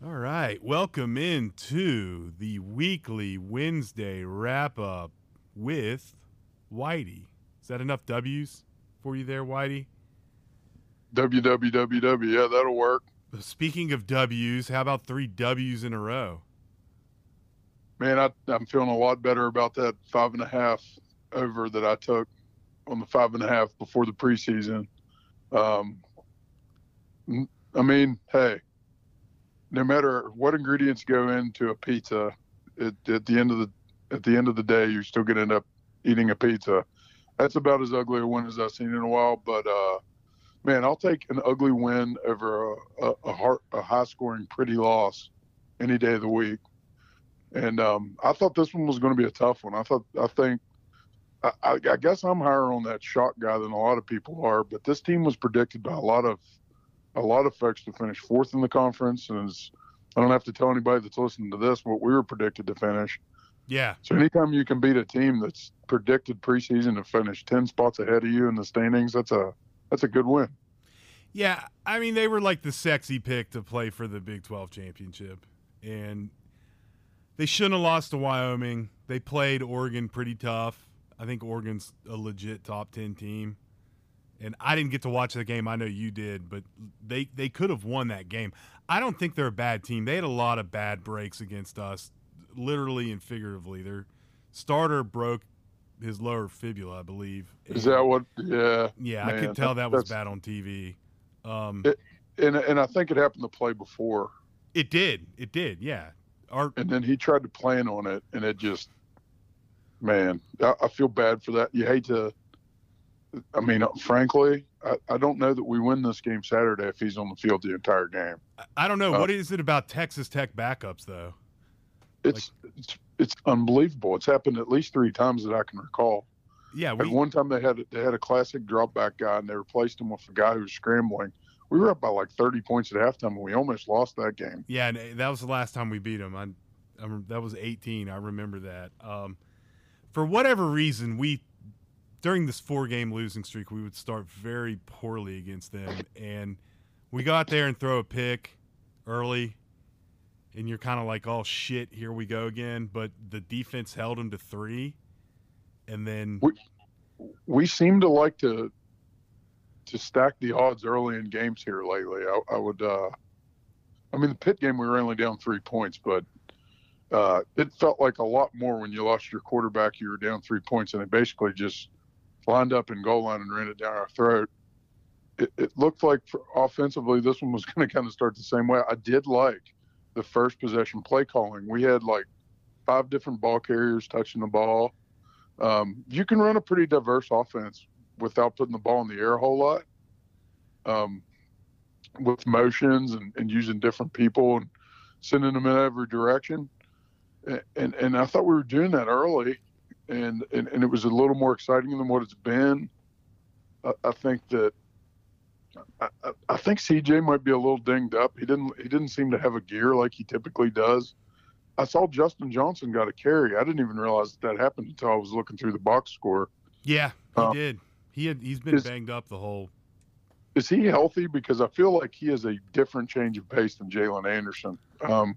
All right, welcome into the weekly Wednesday wrap up with Whitey. Is that enough W's for you there, Whitey? WWWW. Yeah, that'll work. Speaking of W's, how about three W's in a row? Man, I, I'm feeling a lot better about that five and a half over that I took on the five and a half before the preseason. Um, I mean, hey, no matter what ingredients go into a pizza, it, at the end of the at the end of the day, you're still going to end up eating a pizza. That's about as ugly a win as I've seen in a while. But uh, man, I'll take an ugly win over a, a, heart, a high scoring, pretty loss any day of the week. And um, I thought this one was going to be a tough one. I thought I think I, I, guess I'm higher on that Shough guy than a lot of people are. But this team was predicted by a lot of a lot of folks to finish fourth in the conference, and I don't have to tell anybody that's listening to this what we were predicted to finish. Yeah. So anytime you can beat a team that's predicted preseason to finish ten spots ahead of you in the standings, that's a that's a good win. Yeah, I mean they were like the sexy pick to play for the Big 12 championship, and they shouldn't have lost to Wyoming. They played Oregon pretty tough. I think Oregon's a legit top ten team and I didn't get to watch the game. I know you did, but they they could have won that game. I don't think they're a bad team. They had a lot of bad breaks against us, literally and figuratively. Their starter broke his lower fibula, I believe. Is that what? Yeah. Yeah, man, I could tell that was bad on TV. Um, it, and and I think it happened to play before. It did. It did. Yeah. Our, and then he tried to plan on it, and it just, man, I, I feel bad for that. You hate to I mean, frankly, I, I, don't know that we win this game Saturday if he's on the field the entire game. I don't know. Uh, what is it about Texas Tech backups, though? It's, like, it's it's unbelievable. It's happened at least three times that I can recall. Yeah, we, at one time they had they had a classic drop back guy and they replaced him with a guy who was scrambling. We were up by like thirty points at halftime and we almost lost that game. Yeah, and that was the last time we beat them. I, I that was eighteen. I remember that. Um, for whatever reason, we during this four game losing streak, we would start very poorly against them. And we got there and throw a pick early. And you're kind of like, oh shit, here we go again. But the defense held them to three. And then. We, we seem to like to to stack the odds early in games here lately. I, I would. Uh, I mean, the Pitt game we were only down three points, but uh, it felt like a lot more when you lost your quarterback. You were down three points, and they basically just lined up in goal line and ran it down our throat. It, it looked like offensively this one was going to kind of start the same way. I did like the first possession play calling. We had like five different ball carriers touching the ball. Um, you can run a pretty diverse offense without putting the ball in the air a whole lot. Um, with motions and, and using different people and sending them in every direction. And, and, and I thought we were doing that early and, and, and it was a little more exciting than what it's been. I, I think that I, I, think CJ might be a little dinged up. He didn't he didn't seem to have a gear like he typically does. I saw Justin Johnson got a carry. I didn't even realize that, that happened until I was looking through the box score. Yeah, he um, did. He had he's been is, banged up the whole. Is he healthy? Because I feel like he has a different change of pace than Jaylen Anderson. Um,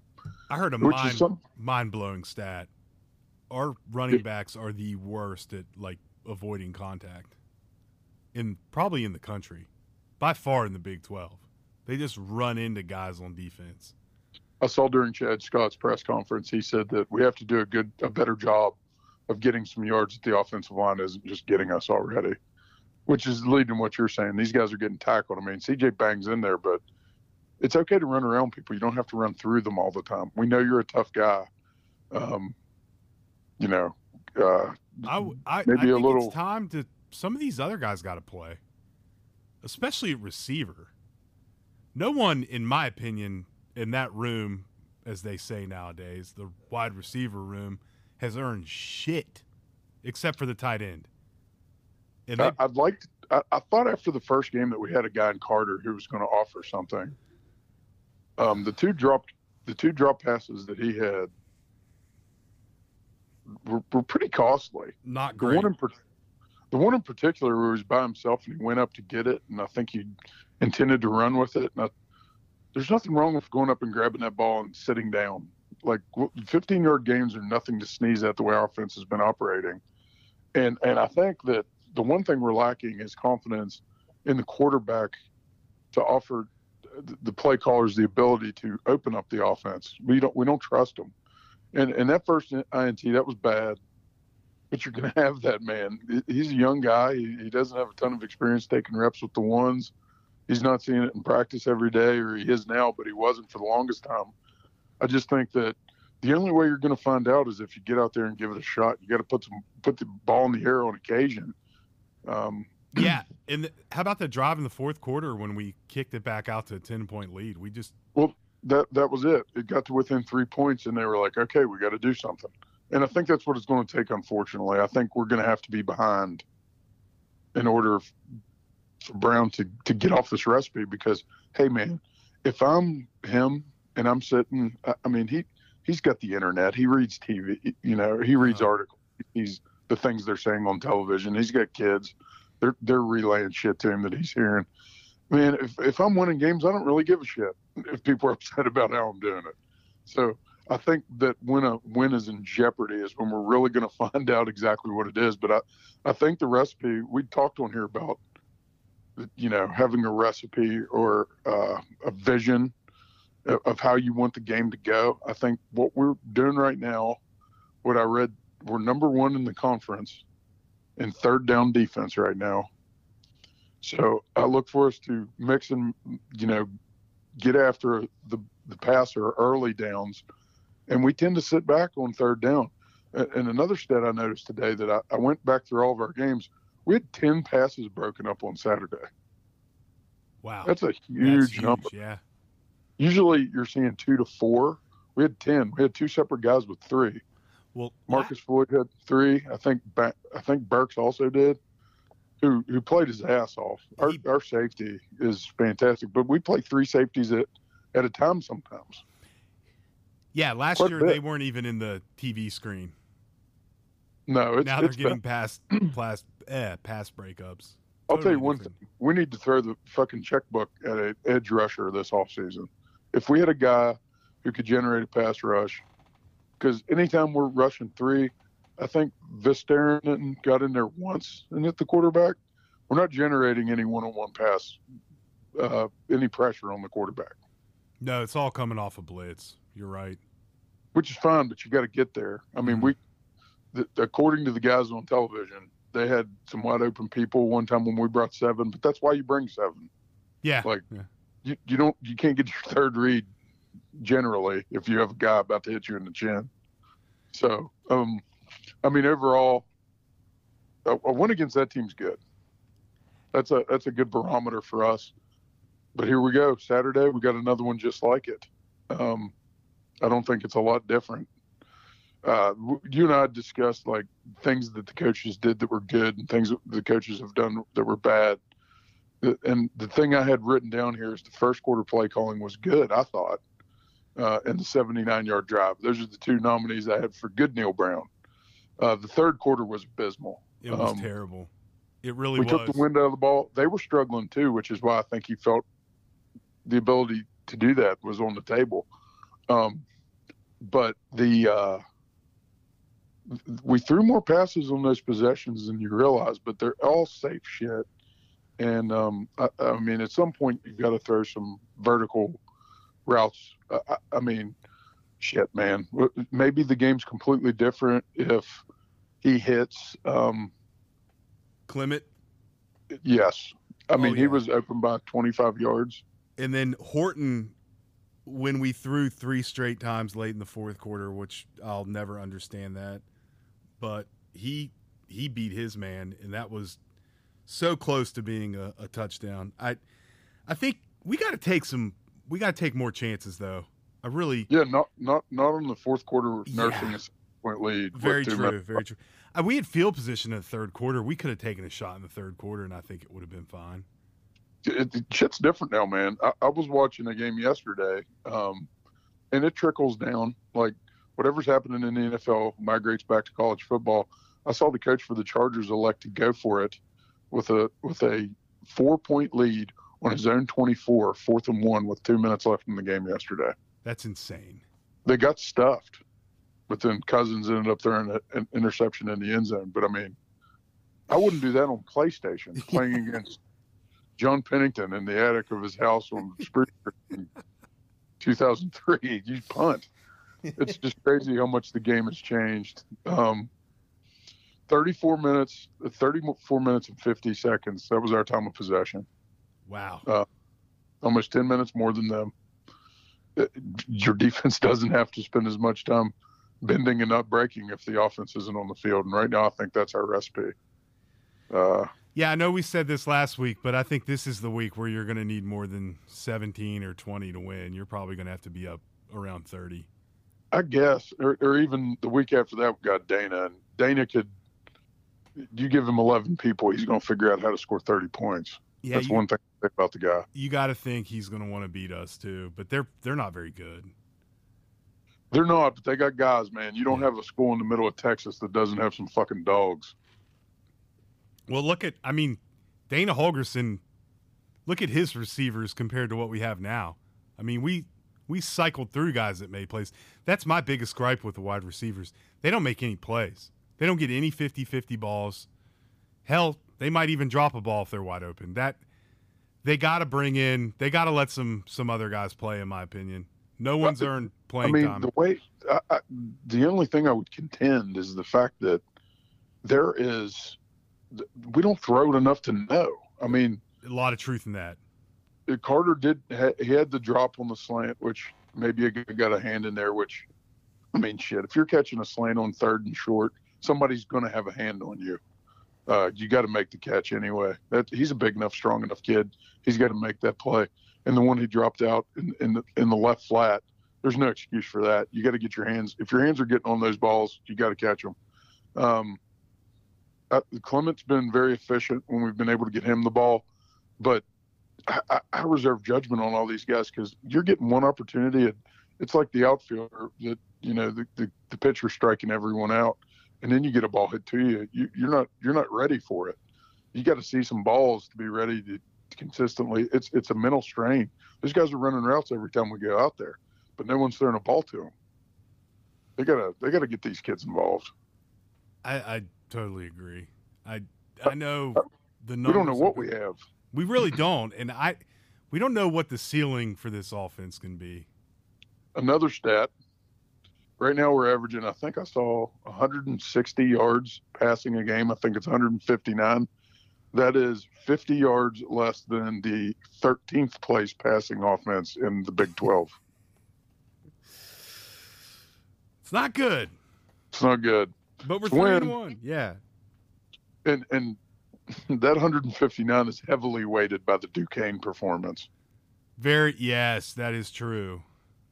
I heard a mind mind blowing stat our running backs are the worst at like avoiding contact in probably in the country by far in the Big 12. They just run into guys on defense. I saw during Chad Scott's press conference, he said that we have to do a good, a better job of getting some yards at the offensive line isn't just getting us already, which is leading to what you're saying. These guys are getting tackled. I mean, CJ bangs in there, but it's okay to run around people. You don't have to run through them all the time. We know you're a tough guy. Um, you know, uh, I, I, maybe I a little time to some of these other guys got to play, especially receiver. No one, in my opinion, in that room, as they say nowadays, the wide receiver room, has earned shit, except for the tight end. And they, I'd like. To, I, I, thought after the first game that we had a guy in Carter who was going to offer something. Um, the two dropped the two drop passes that he had were, were pretty costly. Not great. The one, in, the one in particular where he was by himself and he went up to get it, and I think he intended to run with it. And I, there's nothing wrong with going up and grabbing that ball and sitting down. Like 15 yard games are nothing to sneeze at the way our offense has been operating. And and I think that the one thing we're lacking is confidence in the quarterback to offer the play callers the ability to open up the offense. We don't we don't trust them. And and that first INT that was bad. But you're going to have that man. He's a young guy. He, he doesn't have a ton of experience taking reps with the ones. He's not seeing it in practice every day, or he is now, but he wasn't for the longest time. I just think that the only way you're going to find out is if you get out there and give it a shot. You got to put some put the ball in the air on occasion. Um, yeah, and the, how about the drive in the fourth quarter when we kicked it back out to a ten point lead? We just well that that was it. It got to within three points, and they were like, "Okay, we got to do something." And I think that's what it's going to take. Unfortunately, I think we're going to have to be behind in order for Brown to to get off this recipe. Because hey, man, if I'm him and I'm sitting, I mean he he's got the internet. He reads TV. You know, he reads uh-huh. articles. He's the things they're saying on television. He's got kids. They're they're relaying shit to him that he's hearing. Man, if if I'm winning games, I don't really give a shit if people are upset about how I'm doing it. So I think that when a win is in jeopardy is when we're really going to find out exactly what it is. But I, I think the recipe we talked on here about, you know, having a recipe or uh, a vision of how you want the game to go. I think what we're doing right now, what I read, we're number one in the conference in third down defense right now. So I look for us to mix and you know get after the the passer early downs, and we tend to sit back on third down. And another stat I noticed today that I, I went back through all of our games, we had ten passes broken up on Saturday. Wow, that's a huge, that's huge number. Yeah. Usually you're seeing two to four. We had ten. We had two separate guys with three. Well, Marcis Floyd had three. I think I think Burks also did. Who who played his ass off. Our he, our safety is fantastic, but we play three safeties at at a time sometimes. Yeah, last Quite year they weren't even in the TV screen. No, now they're getting been. past past eh, pass breakups. I'll tell you one thing: we need to throw the fucking checkbook at an edge rusher this offseason. If we had a guy who could generate a pass rush because anytime we're rushing three, I think Visteren got in there once and hit the quarterback. We're not generating any one-on-one pass, uh, any pressure on the quarterback. No, it's all coming off a of blitz. You're right. Which is fine, but you got to get there. I mean, mm-hmm. we, the, according to the guys on television, they had some wide open people one time when we brought seven, but that's why you bring seven. Yeah. Like, yeah. You, you don't, you can't get your third read generally if you have a guy about to hit you in the chin. So, um, I mean, overall, a, a win against that team's good. That's a that's a good barometer for us. But here we go. Saturday, we got another one just like it. Um, I don't think it's a lot different. Uh, you and I discussed like things that the coaches did that were good and things that the coaches have done that were bad. And the thing I had written down here is the first quarter play calling was good. I thought uh, and the 79 yard drive. Those are the two nominees I had for good Neal Brown. Uh, the third quarter was abysmal. It was um, terrible. It really was. we was. took the wind out of the ball. They were struggling too, which is why I think he felt the ability to do that was on the table. Um, but the uh, we threw more passes on those possessions than you realize, but they're all safe shit. And um, I, I mean, at some point, you've got to throw some vertical routes. I, I mean, shit, man. Maybe the game's completely different if he hits um, Clement. Yes, I mean oh, yeah. he was open by 25 yards. And then Horton, when we threw three straight times late in the fourth quarter, which I'll never understand that, but he he beat his man, and that was so close to being a, a touchdown. I I think we got to take some we got to take more chances though. I really yeah, not not not on the fourth quarter nursing yeah. a point lead. Very true, minutes. very true. Uh, we had field position in the third quarter. We could have taken a shot in the third quarter, and I think it would have been fine. It, it, shit's different now, man. I, I was watching a game yesterday, um, and it trickles down. Like whatever's happening in the NFL migrates back to college football. I saw the coach for the Chargers elect to go for it with a with a four point lead on his own 24, fourth and one with two minutes left in the game yesterday. That's insane. They got stuffed, but then Cousins ended up throwing a- an interception in the end zone. But I mean, I wouldn't do that on PlayStation playing against John Pennington in the attic of his house on Spring in 2003. You punt. It's just crazy how much the game has changed. Um, 34 minutes, 34 minutes and 50 seconds. That was our time of possession. Wow. Almost 10 minutes more than them. Your defense doesn't have to spend as much time bending and not breaking if the offense isn't on the field. And right now, I think that's our recipe. Uh, Yeah, I know we said this last week, but I think this is the week where you're going to need more than 17 or 20 to win. You're probably going to have to be up around 30. I guess, or, or even the week after that, we got Dana, and Dana could. You give him eleven people, he's going to figure out how to score thirty points. Yeah, That's you, one thing about the guy. you got to think he's going to want to beat us too, but they're they're not very good. They're not, but they got guys, man. You don't have a school in the middle of Texas that doesn't have some fucking dogs. Well, look at I mean, Dana Holgorsen. Look at his receivers compared to what we have now. I mean, we we cycled through guys that made plays. That's my biggest gripe with the wide receivers. They don't make any plays. They don't get any 50-50 balls. Hell, they might even drop a ball if they're wide open. That they got to bring in. They got to let some some other guys play. In my opinion, no one's earned playing I mean, time. the way I, I, the only thing I would contend is the fact that there is we don't throw it enough to know. I mean, a lot of truth in that. Uh, Carter did he had the drop on the slant, which maybe a got a hand in there. Which I mean, shit, if you're catching a slant on third and short, somebody's going to have a hand on you. Uh, you got to make the catch anyway. That he's a big enough, strong enough kid. He's got to make that play. And the one he dropped out in, in the in the left flat, there's no excuse for that. You got to get your hands. If your hands are getting on those balls, you got to catch them. Um, uh, Clement's been very efficient when we've been able to get him the ball, but I, I, reserve judgment on all these guys because you're getting one opportunity. And it's like the outfielder that you know the, the, the pitcher striking everyone out, and then you get a ball hit to you. you you're not you're not ready for it. You got to see some balls to be ready to, consistently. It's it's a mental strain. These guys are running routes every time we go out there, but no one's throwing a ball to them. They gotta they gotta get these kids involved. I, I totally agree. I uh, I know uh, the We numbers. don't know what we have. We really don't, and I we don't know what the ceiling for this offense can be. another stat. Right now, we're averaging, I think I saw 160 yards passing a game. I think it's 159. That is 50 yards less than the 13th place passing offense in the Big 12. It's not good, It's not good. but we're It's three and win. one. Yeah, And and that 159 is heavily weighted by the Duquesne performance. very yes, that is true.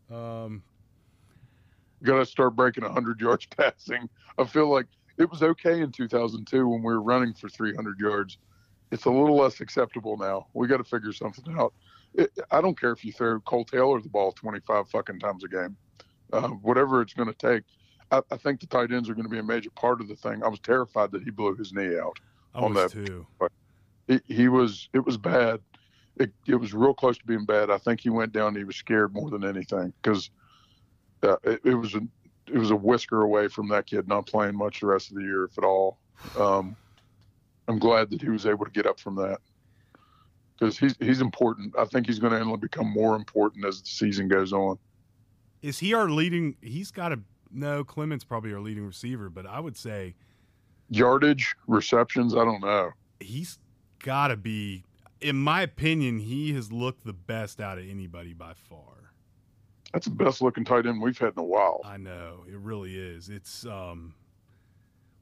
Um, Got to start breaking 100 yards passing. I feel like it was okay in 2002 when we were running for 300 yards. It's a little less acceptable now. We got to figure something out. It, I don't care if you throw Kole Taylor the ball 25 fucking times a game, uh, whatever it's going to take. I, I think the tight ends are going to be a major part of the thing. I was terrified that he blew his knee out. I On was that- too. He, he was it was bad. It, it was real close to being bad. I think he went down. And he was scared more than anything because uh, it, it was a it was a whisker away from that kid not playing much the rest of the year, if at all. Um, I'm glad that he was able to get up from that because he's he's important. I think he's going to only become more important as the season goes on. Is he our leading? He's got a no. Clements probably our leading receiver, but I would say Yardage, receptions, I don't know. he's got to be. In my opinion, he has looked the best out of anybody by far. That's the best looking tight end we've had in a while. I know it really is. It's um,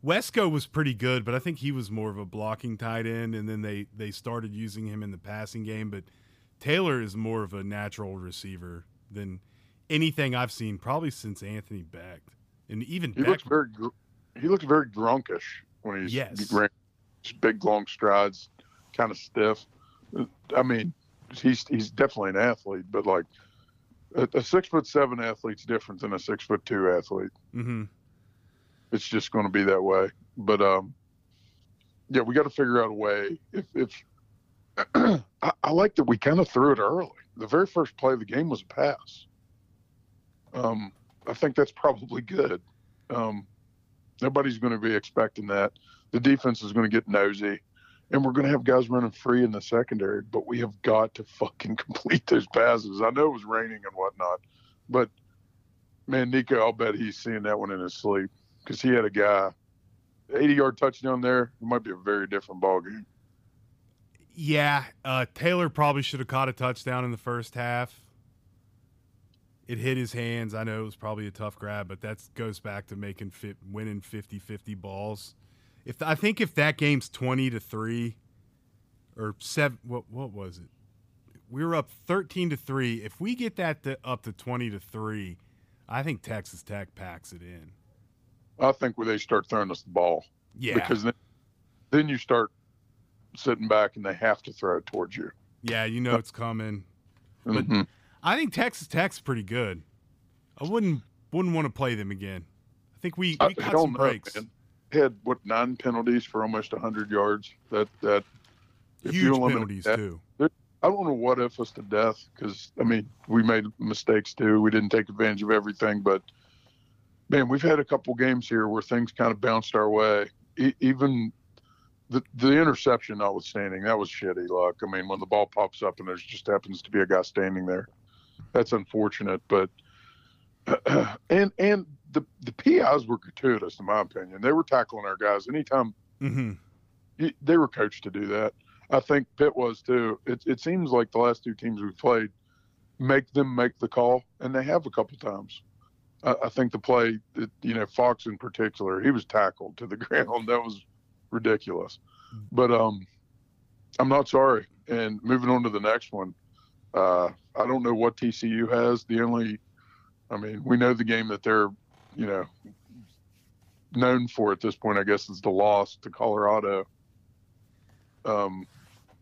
Wesco was pretty good, but I think he was more of a blocking tight end, and then they they started using him in the passing game. But Taylor is more of a natural receiver than anything I've seen, probably since Anthony Becht, and even He Becht. looks very gr- he looks very drunkish when he's Yes. ran big long strides, kind of stiff. I mean, he's he's definitely an athlete, but like a, a six foot seven athlete's different than a six foot two athlete. hmm It's just going to be that way. But um, yeah, we got to figure out a way. If if I, I like that we kind of threw it early. The very first play of the game was a pass. Um, I think that's probably good. Um, nobody's going to be expecting that. The defense is going to get nosy, and we're going to have guys running free in the secondary. But we have got to fucking complete those passes. I know it was raining and whatnot, but man, Nicco, I'll bet he's seeing that one in his sleep because he had a guy, 80 yard touchdown there. It might be a very different ball game. Yeah, uh, Taylor probably should have caught a touchdown in the first half. It hit his hands. I know it was probably a tough grab, but that goes back to making fit, winning 50-50 balls. If I think if that game's 20 to 3 or 7 what what was it? We were up 13 to 3. If we get that to, up to 20 to 3, I think Texas Tech packs it in. I think where they start throwing us the ball. Yeah. Because then, then you start sitting back and they have to throw it towards you. Yeah, you know it's coming. But Mhm. I think Texas Tech's pretty good. I wouldn't wouldn't want to play them again. I think we, we I cut some know, breaks. man. Had what nine penalties for almost hundred yards. That that if Huge penalties that- too. I don't want to what if us to death because I mean we made mistakes too. We didn't take advantage of everything, but man, we've had a couple games here where things kind of bounced our way. E- even the the interception notwithstanding, that was shitty luck. I mean, when the ball pops up and there's just happens to be a guy standing there, that's unfortunate. But and and the were gratuitous in my opinion. They were tackling our guys anytime hmm y- they were coached to do that. I think Pitt was too. It, it seems like the last two teams we've played make them make the call, and they have a couple times. I, I think the play, that, you know, Fox in particular, he was tackled to the ground. That was ridiculous. But um, I'm not sorry. And moving on to the next one, uh, I don't know what TCU has. The only, I mean, we know the game that they're, you know, known for at this point. I guess is the loss to Colorado. Um,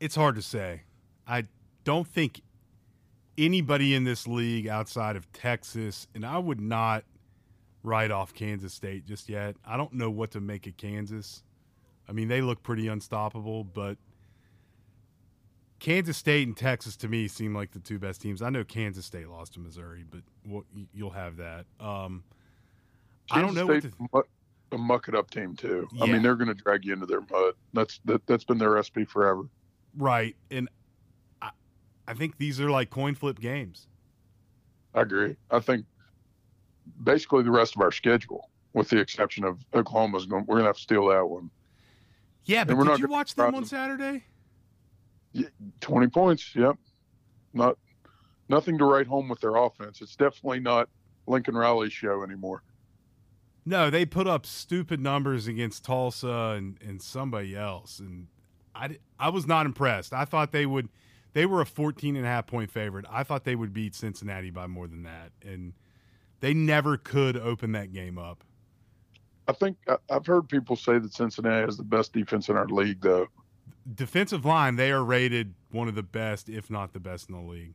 It's hard to say. I don't think anybody in this league outside of Texas, and I would not write off Kansas State just yet. I don't know what to make of Kansas. I mean, they look pretty unstoppable, but Kansas State and Texas to me seem like the two best teams. I know Kansas State lost to Missouri, but you'll have that. Um, I don't know what to- a muck it up team too. I mean, they're going to drag you into their mud. That's that, that's been their recipe forever. right, and I, I think these are like coin flip games. I agree. I think basically the rest of our schedule, with the exception of Oklahoma's going, we're going to have to steal that one. Yeah, but we're did not you watch them on Saturday? Twenty points. Yep. Not nothing to write home with their offense. It's definitely not Lincoln Riley's show anymore. No, they put up stupid numbers against Tulsa and, and somebody else, and I, I was not impressed. I thought they would. They were a 14 and a half point favorite. I thought they would beat Cincinnati by more than that, and they never could open that game up. I think I've heard people say that Cincinnati has the best defense in our league, though. Defensive line, they are rated one of the best, if not the best in the league.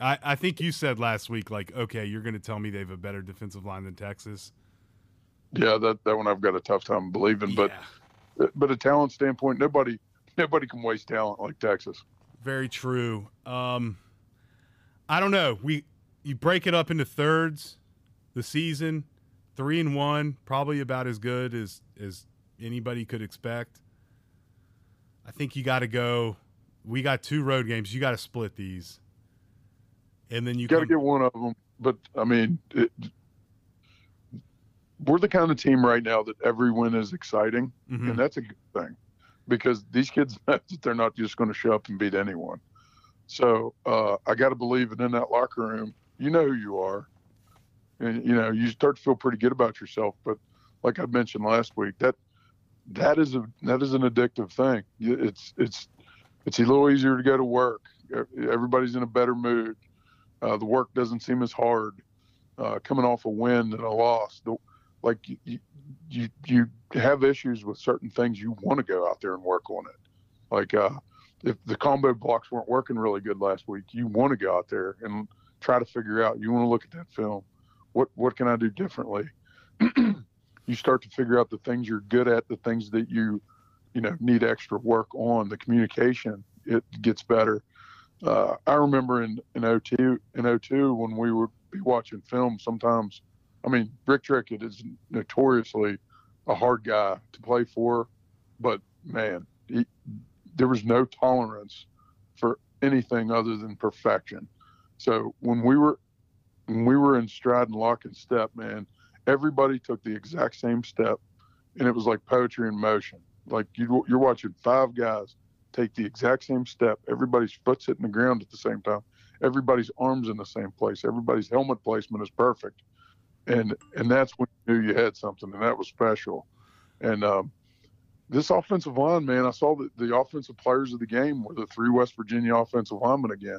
I, I think you said last week, like, okay, you're going to tell me they have a better defensive line than Texas. Yeah, that that one I've got a tough time believing, but but a talent standpoint, nobody nobody can waste talent like Texas. Very true. Um, I don't know. We you break it up into thirds. The season, three and one, probably about as good as as anybody could expect. I think you got to go. We got two road games. You got to split these, and then you got to get one of them. But I mean, it, we're the kind of team right now that every win is exciting, Mhm. and that's a good thing because these kids know that they're not just going to show up and beat anyone. So uh, I got to believe that in that locker room, you know who you are, and you know you start to feel pretty good about yourself. But like I mentioned last week, that that is a that is an addictive thing. It's it's it's a little easier to go to work. Everybody's in a better mood. Uh, the work doesn't seem as hard. Uh, coming off a win and a loss, the, like you, you you have issues with certain things. You want to go out there and work on it. Like uh, if the combo blocks weren't working really good last week, you want to go out there and try to figure out. You want to look at that film. What what can I do differently? you start to figure out the things you're good at, the things that you you know need extra work on the communication, it gets better. Uh, I remember in in 02 in 02 when we would be watching film sometimes. I mean, Rick Trickett is notoriously a hard guy to play for, but man, he, there was no tolerance for anything other than perfection. So when we were when we were in stride and lock and step, man, everybody took the exact same step, and it was like poetry in motion. Like you, you're watching five guys take the exact same step. Everybody's foot's hitting the ground at the same time. Everybody's arms in the same place. Everybody's helmet placement is perfect, and and that's when you knew you had something, and that was special. And um, this offensive line, man, I saw that the offensive players of the game were the three West Virginia offensive linemen again.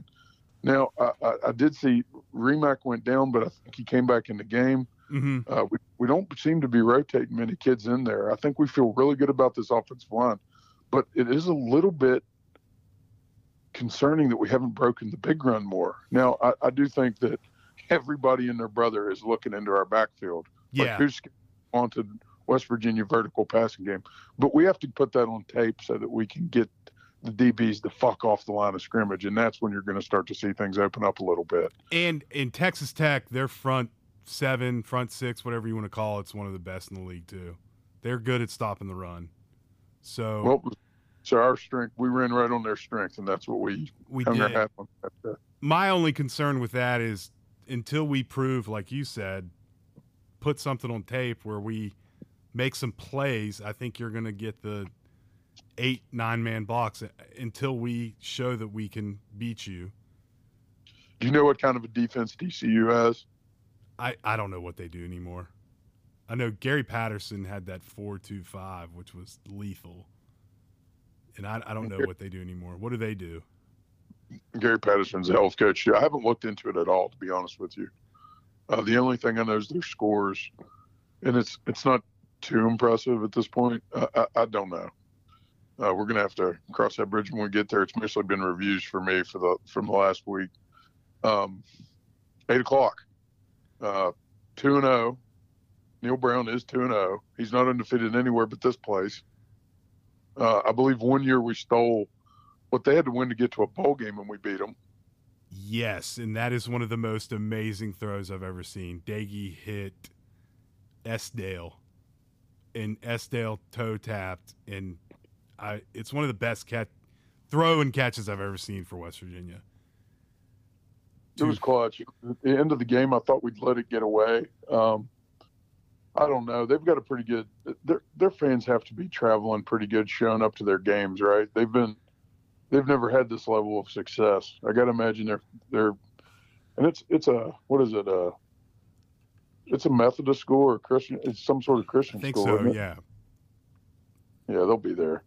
Now, I, I, I did see Rimac went down, but I think he came back in the game. Mm-hmm. Uh, we, we don't seem to be rotating many kids in there. I think we feel really good about this offensive line, but it is a little bit concerning that we haven't broken the big run more. Now, I, I do think that everybody and their brother is looking into our backfield. Like Yeah. who's wanted West Virginia vertical passing game, but we have to put that on tape so that we can get the DBs to fuck off the line of scrimmage, and that's when you're going to start to see things open up a little bit. And in Texas Tech, their front seven, front six, whatever you want to call it, it, is one of the best in the league too. They're good at stopping the run. So Well, so our strength, we ran right on their strength, and that's what we we did. That's. Uh, My only concern with that is until we prove, like you said, put something on tape where we make some plays. I think you're going to get the eight, nine man blocks until we show that we can beat you. Do you know what kind of a defense TCU has? I, I don't know what they do anymore. I know Gary Patterson had that four two five, which was lethal. And I, I don't know what they do anymore. What do they do? Gary Patterson's a health coach. I haven't looked into it at all, to be honest with you. Uh, the only thing I know is their scores, and it's it's not too impressive at this point. I, I, I don't know. Uh, we're gonna have to cross that bridge when we get there. It's mostly been reviews for me for the from the last week. Um, eight o'clock, uh, two and zero. Neal Brown is two and zero. He's not undefeated anywhere but this place. Uh, I believe one year we stole what they had to win to get to a bowl game, and we beat them. Yes, and that is one of the most amazing throws I've ever seen. Doege hit Esdale, and Esdale toe tapped, and I it's one of the best catch throw and catches I've ever seen for West Virginia. It was clutch. At the end of the game, I thought we'd let it get away. Um, I don't know. They've got a pretty good. Their their fans have to be traveling pretty good, showing up to their games, right? They've been, they've never had this level of success. I got to imagine they're they're, and it's it's a what is it? Uh, it's a Methodist school or Christian. It's some sort of I Christian think school. so. Yeah. Yeah, they'll be there.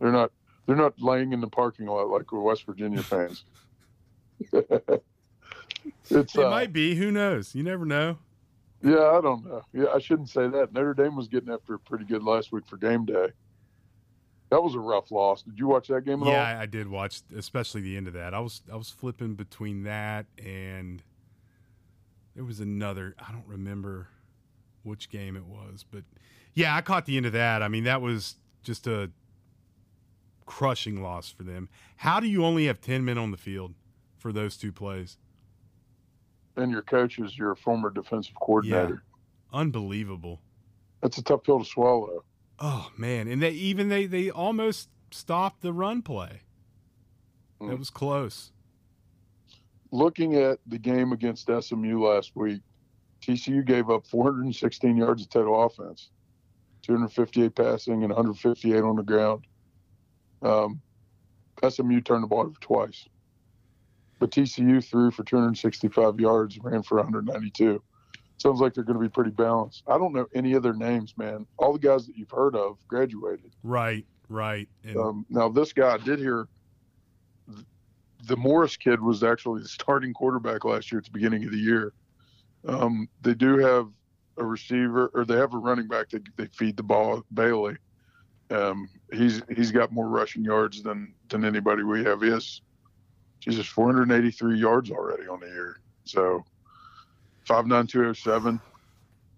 They're not. They're not laying in the parking lot like West Virginia fans. it's It uh, might be. Who knows? You never know. Yeah, I don't know. Yeah, I shouldn't say that. Notre Dame was getting after it pretty good last week for game day. That was a rough loss. Did you watch that game at Yeah, all? I, I did watch, especially the end of that. I was I was flipping between that and there was another. I don't remember which game it was, but yeah, I caught the end of that. I mean, that was just a crushing loss for them. How do you only have ten men on the field for those two plays? And your coach is your former defensive coordinator. Yeah. Unbelievable. That's a tough pill to swallow. Oh man, and they even they they almost stopped the run play. That Mm. was close. Looking at the game against SMU last week, TCU gave up 416 yards of total offense, 258 passing, and 158 on the ground. Um, SMU turned the ball over twice, but TCU threw for 265 yards, ran for 192. Sounds like they're going to be pretty balanced. I don't know any other names, man. All the guys that you've heard of graduated. Right, right. And Um, now, this guy I did hear the Morris kid was actually the starting quarterback last year at the beginning of the year. Um, they do have a receiver, or they have a running back that they feed the ball, Bailey. Um, he's he's got more rushing yards than than anybody we have. He has, Jesus, 483 yards already on the year. So, five nine two oh seven.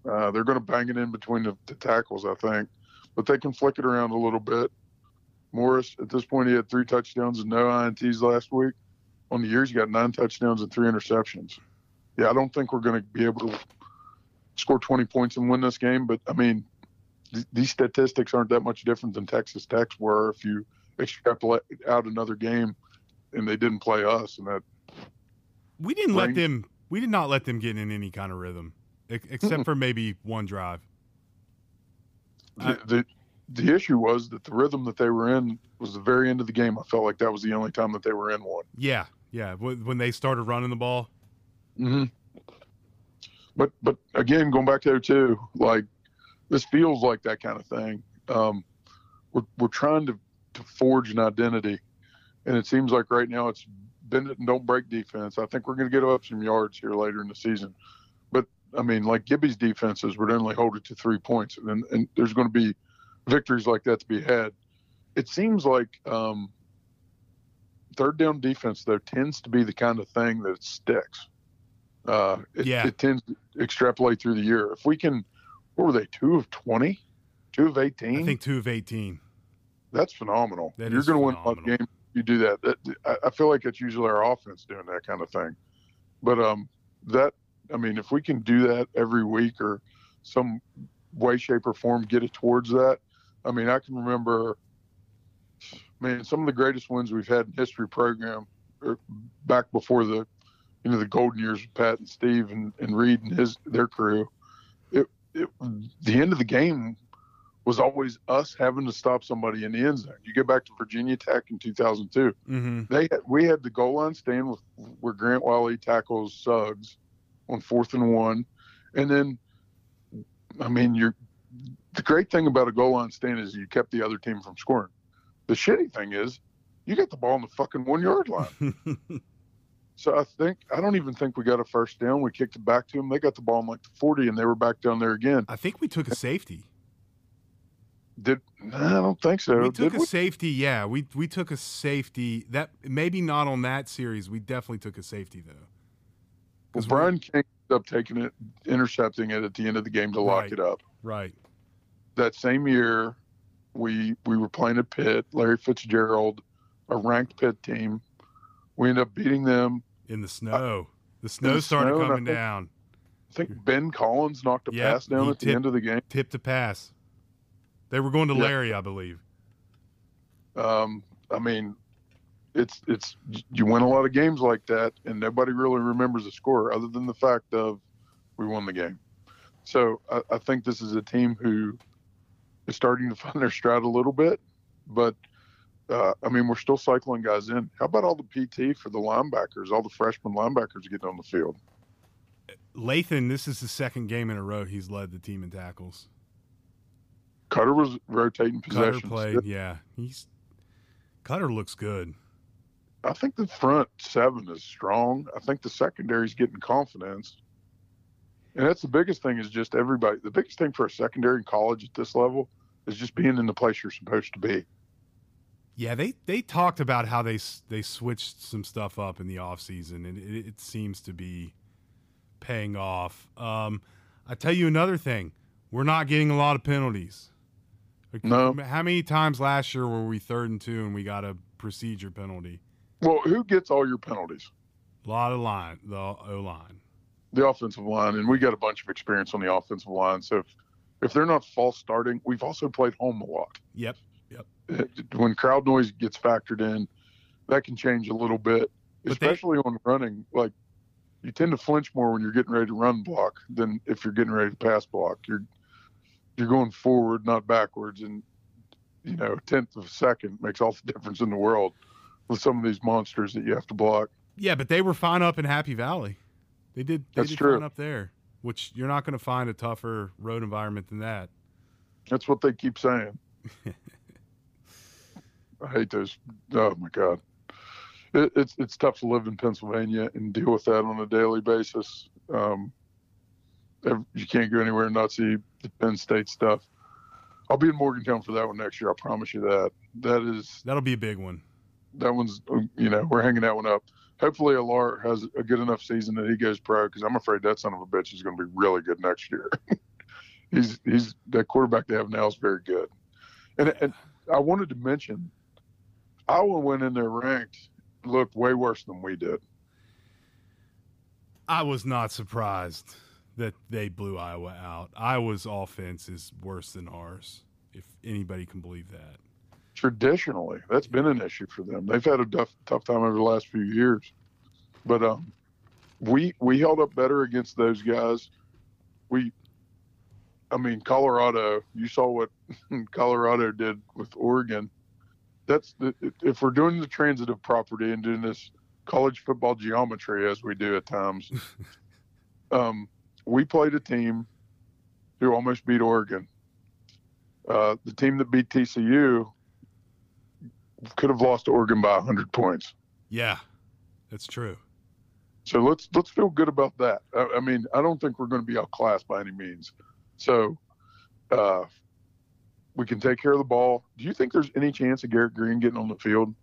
Uh, they're going to bang it in between the, the tackles, I think, but they can flick it around a little bit. Morris. At this point, he had three touchdowns and no ints last week. On the year, he got nine touchdowns and three interceptions. Yeah, I don't think we're going to be able to score 20 points and win this game. But I mean, th- these statistics aren't that much different than Texas Tech's were if you extrapolate out another game and they didn't play us. And that We didn't let them. We did not let them get in any kind of rhythm, except for maybe one drive. I- the, the the issue was that the rhythm that they were in was the very end of the game. I felt like that was the only time that they were in one. Yeah, yeah. wh- When they started running the ball, Mm-hmm. But but again, going back to 02, like this feels like that kind of thing. Um, we're we're trying to to forge an identity, and it seems like right now it's bend it and don't break defense. I think we're going to get up some yards here later in the season, but I mean, like Gibby's defenses would only hold it to three points, and and there's going to be victories like that to be had. It seems like um, third down defense though tends to be the kind of thing that sticks. Uh, it, Yeah. it tends to extrapolate through the year. If we can, what were they? Two of twenty, two of eighteen. I think two of eighteen. that's phenomenal. That You're going to win a lot of games. You do that. that I, feel like it's usually our offense doing that kind of thing. But um, that I mean, if we can do that every week or some way, shape, or form, get it towards that. I mean, I can remember, man, some of the greatest wins we've had in history program are back before the, you know, the golden years of Pat and Steve and, and Reed and his their crew. It, it the end of the game was always us having to stop somebody in the end zone. You get back to Virginia Tech in 2002 Mm-hmm. they had, we had the goal line stand with where Grant Wiley tackles Suggs on fourth and one, and then I mean you're the great thing about a goal line stand is you kept the other team from scoring. The shitty thing is you get the ball on the fucking one yard line. so I think I don't even think we got a first down. We kicked it back to them. They got the ball in like the forty, and they were back down there again. I think we took a safety. Did I don't think so. we took Did a we? safety. Yeah, we we took a safety. That maybe not on that series. We definitely took a safety though. Well, Brian King ended up taking it, intercepting it at the end of the game to lock Right. it up. Right. that same year, we we were playing at Pitt. Larry Fitzgerald, a ranked Pitt team. We ended up beating them. In the uh, snow. The snow the started snow, and I coming think- down. I think Ben Collins knocked a Yep, pass down at the end of the game. Tip to pass. They were going to Yeah. Larry, I believe. Um, I mean, it's it's you win a lot of games like that, and nobody really remembers the score other than the fact of we won the game. So I, I think this is a team who is starting to find their stride a little bit, but. Uh, I mean, we're still cycling guys in. How about all the PT for the linebackers, all the freshman linebackers getting on the field? Lathan, this is the second game in a row he's led the team in tackles. Cutter was rotating Cutter possessions. played, yeah. He's Cutter looks good. I think the front seven is strong. I think the secondary is getting confidence. And that's the biggest thing is just everybody. The biggest thing for a secondary in college at this level is just being in the place you're supposed to be. Yeah, they they talked about how they they switched some stuff up in the offseason, and it, it seems to be paying off. Um, I tell you another thing, we're not getting a lot of penalties. No. How many times last year were we third and two and we got a procedure penalty? Well, who gets all your penalties? A lot of line, the O line. The offensive line, and we got a bunch of experience on the offensive line. So if, if they're not false starting, we've also played home a lot. Yep. Yep. When crowd noise gets factored in, that can change a little bit, But they- especially on running. Like you tend to flinch more when you're getting ready to run block than if you're getting ready to pass block. You're you're going forward, not backwards, and you know, a tenth of a second makes all the difference in the world with some of these monsters that you have to block. Yeah, but they were fine up in Happy Valley. They did. They That's did true. fine up there, which you're not going to find a tougher road environment than that. That's what they keep saying. I hate those. Oh my god, it, it's it's tough to live in Pennsylvania and deal with that on a daily basis. Um, you can't go anywhere and not see the Penn State stuff. I'll be in Morgantown for that one next year. I promise you that. That is That'll be a big one. that one's you know we're hanging that one up. Hopefully, Allar has a good enough season that he goes pro because I'm afraid that son of a bitch is going to be really good next year. he's he's that quarterback they have now is very good. And and I wanted to mention Iowa went in there ranked, looked way worse than we did. I was not surprised that they blew Iowa out. Iowa's offense is worse than ours, if anybody can believe that. Traditionally, that's been an issue for them. They've had a tough, tough time over the last few years, but um, we we held up better against those guys. We, I mean, Colorado. You saw what Colorado did with Oregon. That's the, if we're doing the transitive property and doing this college football geometry as we do at times. um, we played a team who almost beat Oregon. Uh, the team that beat TCU could have lost Oregon by 100 points. Yeah, that's true. So let's let's feel good about that. I, I mean, I don't think we're going to be outclassed by any means. So uh, we can take care of the ball. Do you think there's any chance of Garrett Greene getting on the field?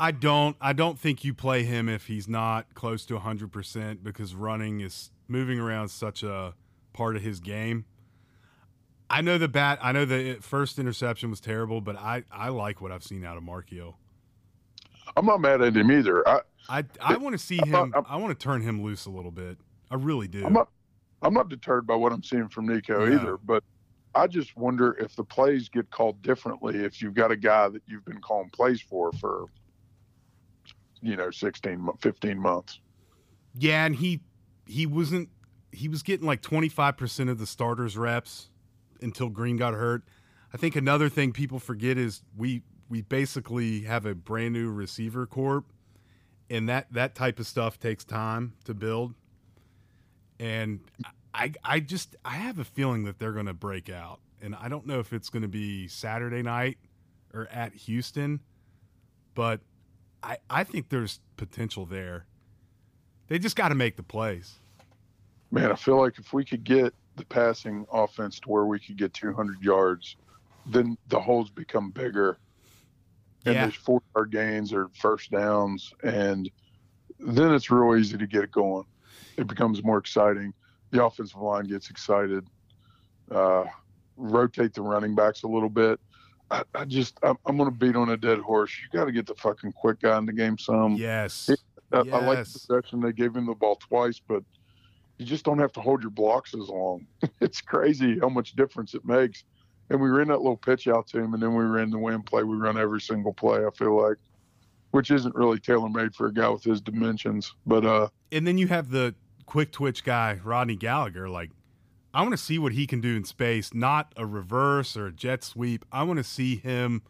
I don't. I don't think you play him if he's not close to 100% because running is moving around such a part of his game. I know the bat. I know the first interception was terrible, but I I like what I've seen out of Marchiol. I'm not mad at him either. I I, I want to see him. I'm, I'm, i want to turn him loose a little bit. I really do. I'm not, I'm not deterred by what I'm seeing from Nicco yeah. either, but I just wonder if the plays get called differently if you've got a guy that you've been calling plays for for you know 16 15 months yeah and he he wasn't he was getting like 25% of the starters reps until Greene got hurt i think another thing people forget is we we basically have a brand new receiver corps and that that type of stuff takes time to build and i i just i have a feeling that they're going to break out and i don't know if it's going to be saturday night or at houston but I, I think there's potential there. They just got to make the plays. Man, I feel like if we could get the passing offense to where we could get 200 yards, then the holes become bigger. And yeah. there's four yard gains or first downs. And then it's real easy to get it going. It becomes more exciting. The offensive line gets excited. Uh, rotate the running backs a little bit. I, I just I'm, I'm going to beat on a dead horse. You got to get the fucking quick guy in the game. Some yes. I, yes. I like the possession. They gave him the ball twice, but you just don't have to hold your blocks as long. it's crazy how much difference it makes. And we ran that little pitch out to him, and then we ran the win play. We run every single play. I feel like, which isn't really tailor made for a guy with his dimensions. But uh, and then you have the quick twitch guy, Rodney Gallagher. Like I want to see what he can do in space, not a reverse or a jet sweep. I want to see him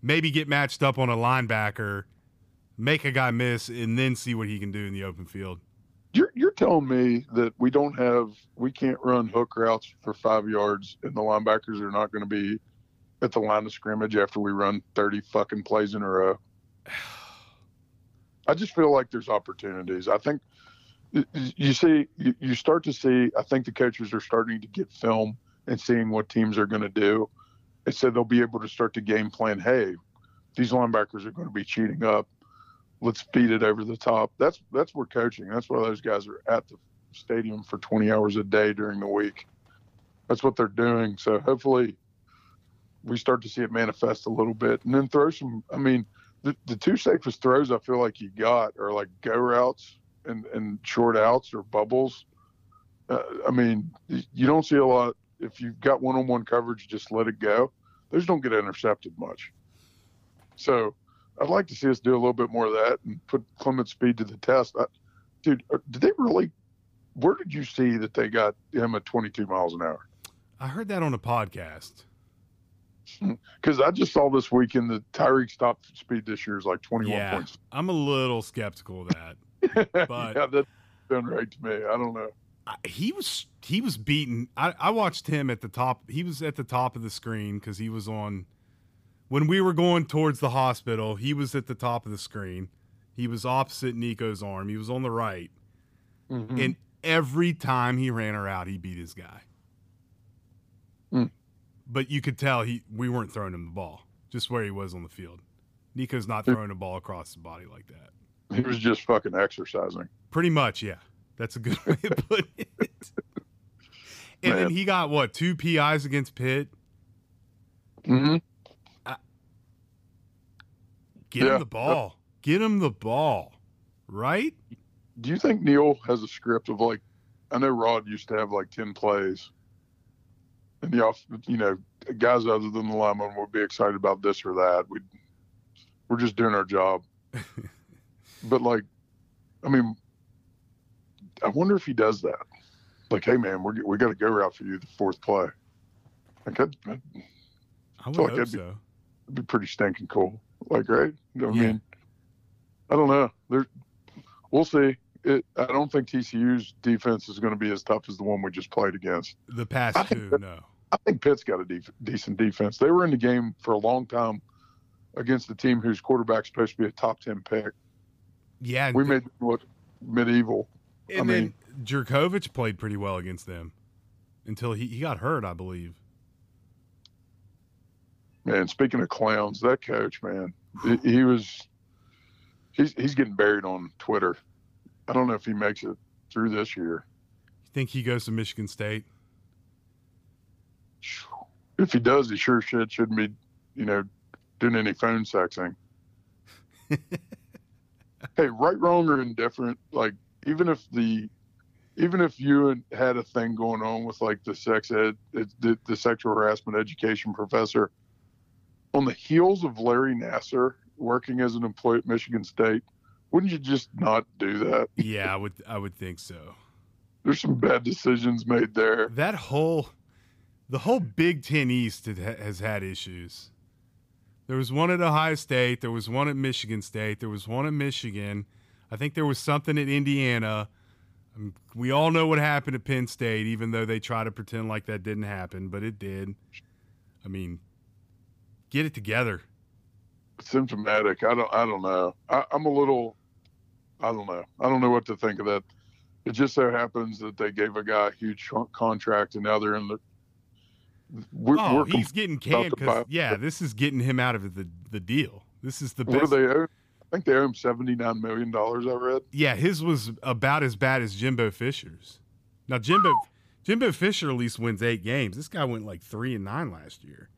maybe get matched up on a linebacker, make a guy miss, and then see what he can do in the open field. You're you're telling me that we don't have we can't run hook routes for five yards, and the linebackers are not going to be at the line of scrimmage after we run thirty fucking plays in a row. I just feel like there's opportunities. I think you see, you start to see. I think the coaches are starting to get film and seeing what teams are going to do, and so they'll be able to start to game plan. Hey, these linebackers are going to be cheating up. Let's feed it over the top. That's that's where coaching. That's why those guys are at the stadium for 20 hours a day during the week. That's what they're doing. So hopefully, we start to see it manifest a little bit, and then throw some. I mean, the, the two safest throws I feel like you got are like go routes and, and short outs or bubbles. Uh, I mean, you don't see a lot. If you've got one on one coverage, just let it go. Those don't get intercepted much. So I'd like to see us do a little bit more of that and put Clement's speed to the test. I, dude, uh, did they really? Where did you see that they got him at 22 miles an hour? I heard that on a podcast. Because I just saw this weekend that Tyreek's top speed this year is like 21 yeah, points. I'm a little skeptical of that. but yeah, that sounds right to me. I don't know. He was he was beaten. I, I watched him at the top. He was at the top of the screen because he was on. When we were going towards the hospital, he was at the top of the screen. He was opposite Nicco's arm. He was on the right, mm-hmm. and every time he ran her out, he beat his guy. Mm. But you could tell he we weren't throwing him the ball, just where he was on the field. Nicco's not throwing a ball across the body like that. He was just fucking exercising. Pretty much, yeah. That's a good way to put it. and Man. then he got what two PIs against Pitt. Hmm. Get Yeah. him the ball. Get him the ball. Right? Do you think Neal has a script of like? I know Rod used to have like ten plays, and the off, you know, guys other than the lineman would be excited about this or that. We, we're just doing our job. but like, I mean, I wonder if he does that. Like, hey man, we're, we got to go route for you the fourth play. Like, that'd, that'd I would like hope be- so. be pretty stinking cool. Like, right? I Yeah. mean, I don't know. There, we'll see. It, I don't think TCU's defense is going to be as tough as the one we just played against. The past I two, that- no. I think Pitt's got a def- decent defense. They were in the game for a long time against the team whose quarterback's supposed to be a top ten pick. Yeah. We made them look medieval. and I then mean- Jurkovec played pretty well against them until he, he got hurt, I believe. Man, speaking of clowns, that coach, man, he, he was he's he's getting buried on Twitter. I don't know if he makes it through this year. You think he goes to Michigan State? If he does, he sure should shouldn't be, you know, doing any phone sexing. hey, right, wrong, or indifferent, like even if the even if you had- had a thing going on with like the sex ed the, the sexual harassment education professor on the heels of Larry Nassar working as an employee at Michigan State, wouldn't you just not do that? Yeah, I would I would think so. There's some bad decisions made there. That whole the whole Big 10 East has had issues. There was one at Ohio State, there was one at Michigan State, there was one at Michigan. I think there was something at Indiana. Um, we all know what happened at Penn State, even though they try to pretend like that didn't happen, but it did. I mean, get it together. symptomatic. I don't. I don't know. I, I'm a little. I don't know. I don't know what to think of that. It just so happens that they gave a guy a huge contract, and now they're in the. We're, oh, we're he's getting canned because yeah, this is getting him out of the the deal. This is the what do they owe? I think they owe him seventy nine million dollars. I read. Yeah, his was about as bad as Jimbo Fisher's. Now Jimbo Jimbo Fisher at least wins eight games. This guy went like three and nine last year.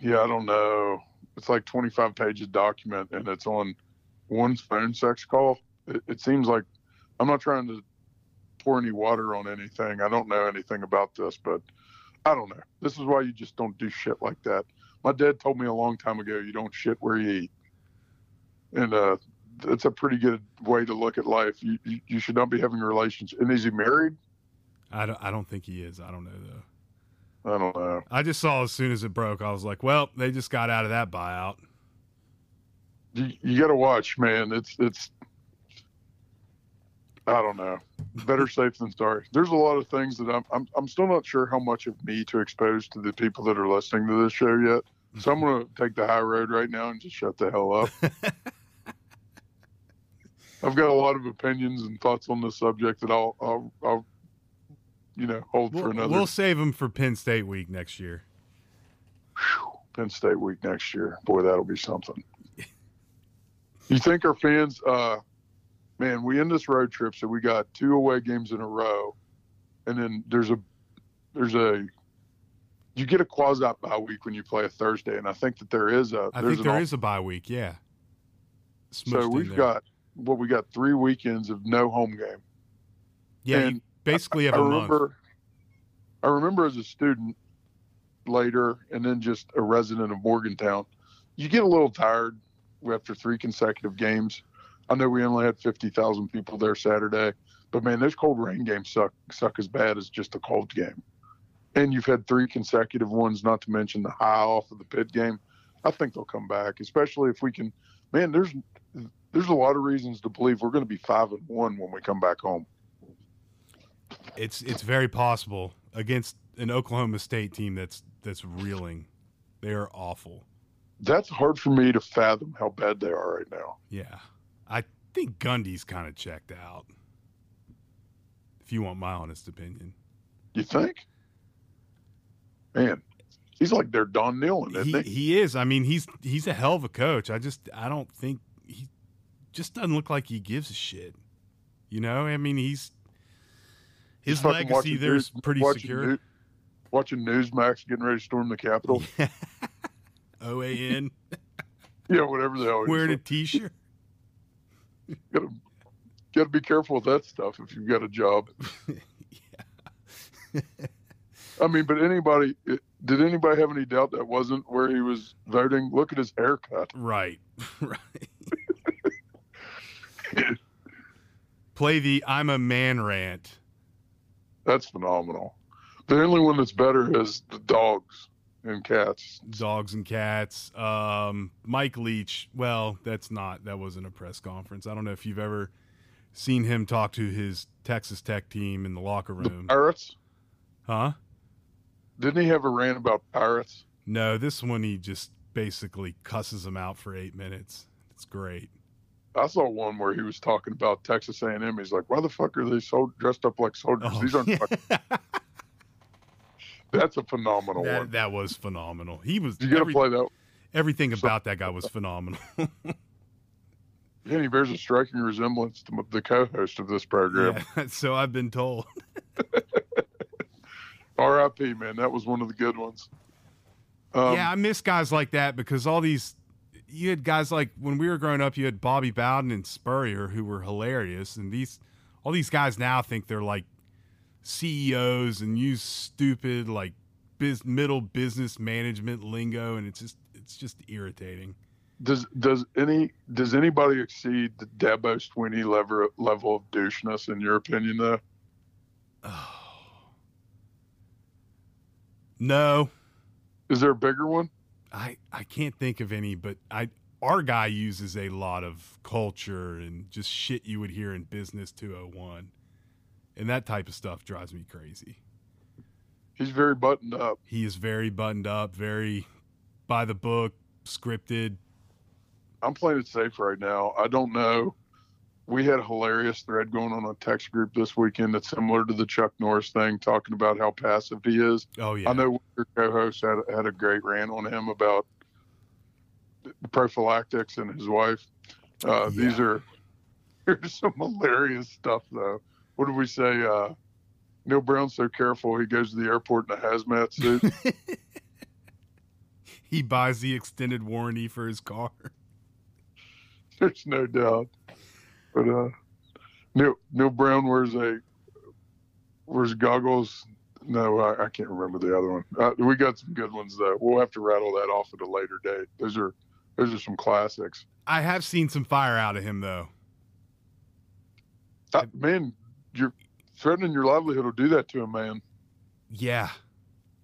Yeah, I don't know. It's like twenty five pages document, and it's on one phone sex call. It, it seems like I'm not trying to pour any water on anything. I don't know anything about this, but I don't know. This is why you just don't do shit like that. My dad told me a long time ago, you don't shit where you eat, and uh, it's a pretty good way to look at life. You, you you should not be having a relationship. And is he married? I don't I don't think he is. I don't know though. I don't know. I just saw as soon as it broke, I was like, well, they just got out of that buyout. You, you got to watch, man. It's it's. I don't know. Better safe than sorry. There's a lot of things that I'm I'm I'm still not sure how much of me to expose to the people that are listening to this show yet. So I'm gonna take the high road right now and just shut the hell up. I've got a lot of opinions and thoughts on this subject that I'll I'll, I'll you know hold for We'll, another we'll save him for Penn State week next year. Penn State week next year. Boy, that'll be something. You think our fans, uh, man, we end this road trip, so we got two away games in a row, and then there's a, there's a, you get a quasi bye week when you play a Thursday, and I think that there is a, I think there off- is a bye week. Yeah. Smushed so we've got, well, we got three weekends of no home game. yeah. And basically have I a month. I remember as a student later, and then just a resident of Morgantown, you get a little tired after three consecutive games. I know we only had fifty thousand people there Saturday, but man, those cold rain games suck suck as bad as just a cold game. And you've had three consecutive ones, not to mention the high off of the Pitt game. I think they'll come back, especially if we can. Man, there's there's a lot of reasons to believe we're going to be five and one when we come back home. It's it's very possible against an Oklahoma State team that's that's reeling. They are awful. That's hard for me to fathom how bad they are right now. Yeah. I think Gundy's kind of checked out. If you want my honest opinion. You think? Man, he's like their Don isn't He, he? he is. I mean, he's he's a hell of a coach. I just I don't think he just doesn't look like he gives a shit. You know? I mean, he's his fucking legacy there's news- pretty watching secure. Watching Newsmax getting ready to storm the Capitol. O A N. Yeah, whatever the hell. Wearing a T-shirt. Gotta, gotta be careful with that stuff if you've got a job. yeah. I mean, but anybody did anybody have any doubt that wasn't where he was voting? Look at his haircut. Right. right. Play the I'm a man rant. That's phenomenal. The only one that's better is the dogs and cats. Dogs and cats. Um, Mike Leach. Well, that's not. That wasn't a press conference. I don't know if you've ever seen him talk to his Texas Tech team in the locker room. The Pirates. Huh? Didn't he have a rant about pirates? No, this one he just basically cusses them out for eight minutes. It's great. I saw one where he was talking about Texas A&M. He's like, "Why the fuck are they so dressed up like soldiers? Oh, These aren't." yeah. That's a phenomenal that, one. that was phenomenal. He was You got to every- play that. everything So- about that guy was phenomenal. Yeah, he bears a striking resemblance to the co-host of this program. yeah, so I've been told. R.I.P. Man, that was one of the good ones. Um, yeah, I miss guys like that because all these you had guys like when we were growing up, you had Bobby Bowden and Spurrier who were hilarious, and these all these guys now think they're like CEOs and use stupid like biz, middle business management lingo, and it's just it's just irritating. Does does any does anybody exceed the Dabo Swinney level level of doucheness in your opinion? Though Oh. No, is there a bigger one? I I can't think of any, but I our guy uses a lot of culture and just shit you would hear in business 201. And that type of stuff drives me crazy. He's very buttoned up. He is very buttoned up, very by the book, scripted. I'm playing it safe right now. I don't know. We had a hilarious thread going on a text group this weekend that's similar to the Chuck Norris thing, talking about how passive he is. Oh yeah. I know your co-host had had a great rant on him about the prophylactics and his wife. Uh, These are here's some hilarious stuff though. What did we say? Uh, Neal Brown's so careful he goes to the airport in a hazmat suit. he buys the extended warranty for his car. There's no doubt. But uh, Neal Neal Brown wears a wears goggles. No, I, I can't remember the other one. Uh, we got some good ones though. We'll have to rattle that off at a later date. Those are those are some classics. I have seen some fire out of him though. Uh, man, you're threatening your livelihood will do that to a man. Yeah.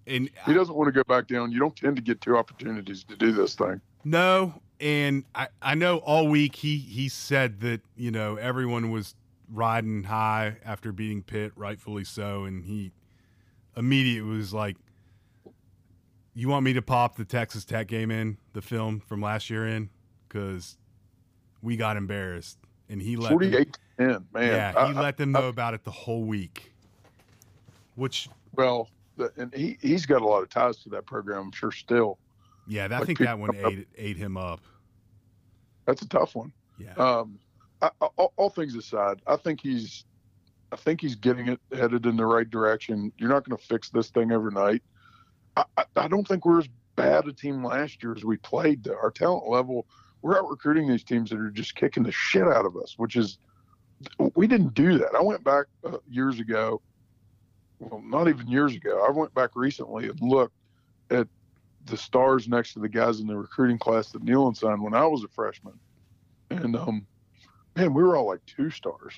And He doesn't want to go back down. You don't tend to get two opportunities to do this thing. No, and I, I know all week he he said that you know everyone was riding high after beating Pitt, rightfully so, and he immediately was like, "You want me to pop the Texas Tech game in the film from last year in because we got embarrassed." And he let them- 48 10, man. yeah, he I- let them know about it the whole week, which well, the, and he, he's got a lot of ties to that program, I'm sure, still. yeah, I Like think that one up- ate ate him up. That's a tough one. Yeah, Um, I, I- all, all things aside, I think he's, I think he's getting it headed in the right direction. You're not going to fix this thing overnight. I, I, I don't think we're as bad a team last year as we played. Though. Our talent level, we're out recruiting these teams that are just kicking the shit out of us, which is, we didn't do that. I went back uh, years ago. Well, not even years ago. I went back recently and looked at the stars next to the guys in the recruiting class that Nehlen signed when I was a freshman. And um, man, we were all like two stars,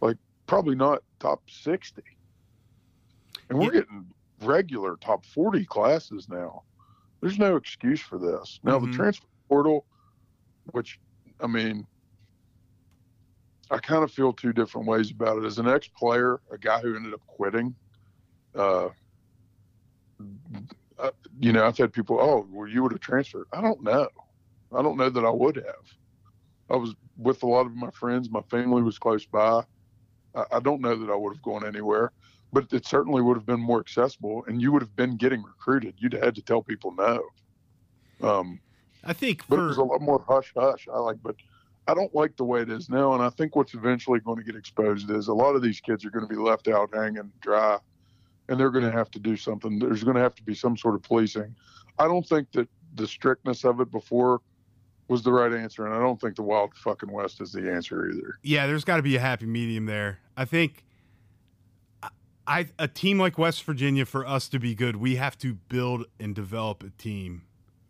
like probably not top sixty. And we're Yeah. getting regular top forty classes now. There's no excuse for this. Now Mhm. the transfer portal, which I mean, I kind of feel two different ways about it. As an ex-player, a guy who ended up quitting, uh, uh, you know, I've had people, oh, well, you would have transferred. I don't know. I don't know that I would have. I was with a lot of my friends. My family was close by. I, I don't know that I would have gone anywhere, but it certainly would have been more accessible, and you would have been getting recruited. You'd had to tell people no. Um, I think but it was a lot more hush hush. I like, but I don't like the way it is now. And I think what's eventually going to get exposed is a lot of these kids are going to be left out hanging dry, and they're going to have to do something. There's going to have to be some sort of policing. I don't think that the strictness of it before was the right answer, and I don't think the Wild fucking West is the answer either. Yeah, there's got to be a happy medium there. I think I a team like West Virginia for us to be good, we have to build and develop a team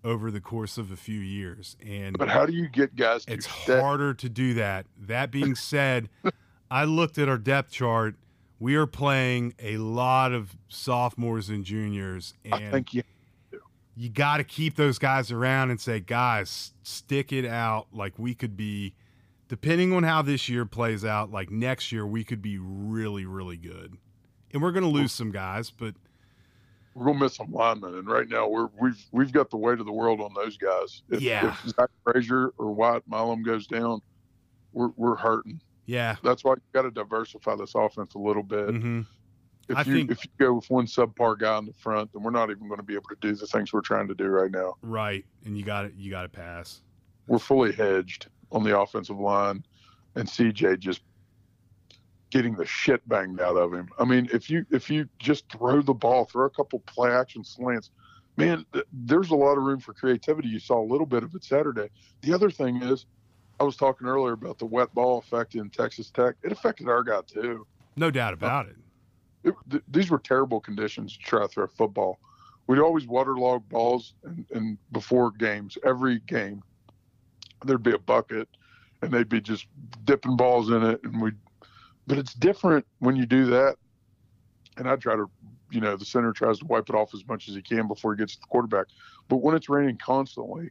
over the course of a few years. And But how do you get guys to it's harder to do that. That being said, I looked at our depth chart. We are playing a lot of sophomores and juniors, and I think you you got to keep those guys around and say, guys, stick it out. Like we could be, depending on how this year plays out, like next year, we could be really, really good. And we're going to lose some guys, but we're gonna miss some linemen, and right now we're we've we've got the weight of the world on those guys. If, Yeah. if Zach Frazier or Wyatt Milum goes down, we're we're hurting. Yeah. That's why you got to diversify this offense a little bit. hmm If I you think- if you go with one subpar guy in the front, then we're not even going to be able to do the things we're trying to do right now. Right. And you got it. You got to pass. We're fully hedged on the offensive line, and CJ just getting the shit banged out of him. I mean, if you if you just throw the ball, throw a couple play action slants, man, th- there's a lot of room for creativity. You saw a little bit of it Saturday. The other thing is, I was talking earlier about the wet ball effect in Texas Tech. It affected our guy too. No doubt about it. it, th- these were terrible conditions to try to throw football. We'd always waterlog balls, and, and before games, every game, there'd be a bucket, and they'd be just dipping balls in it, and we. But it's different when you do that, and I try to, you know, the center tries to wipe it off as much as he can before he gets to the quarterback. But when it's raining constantly,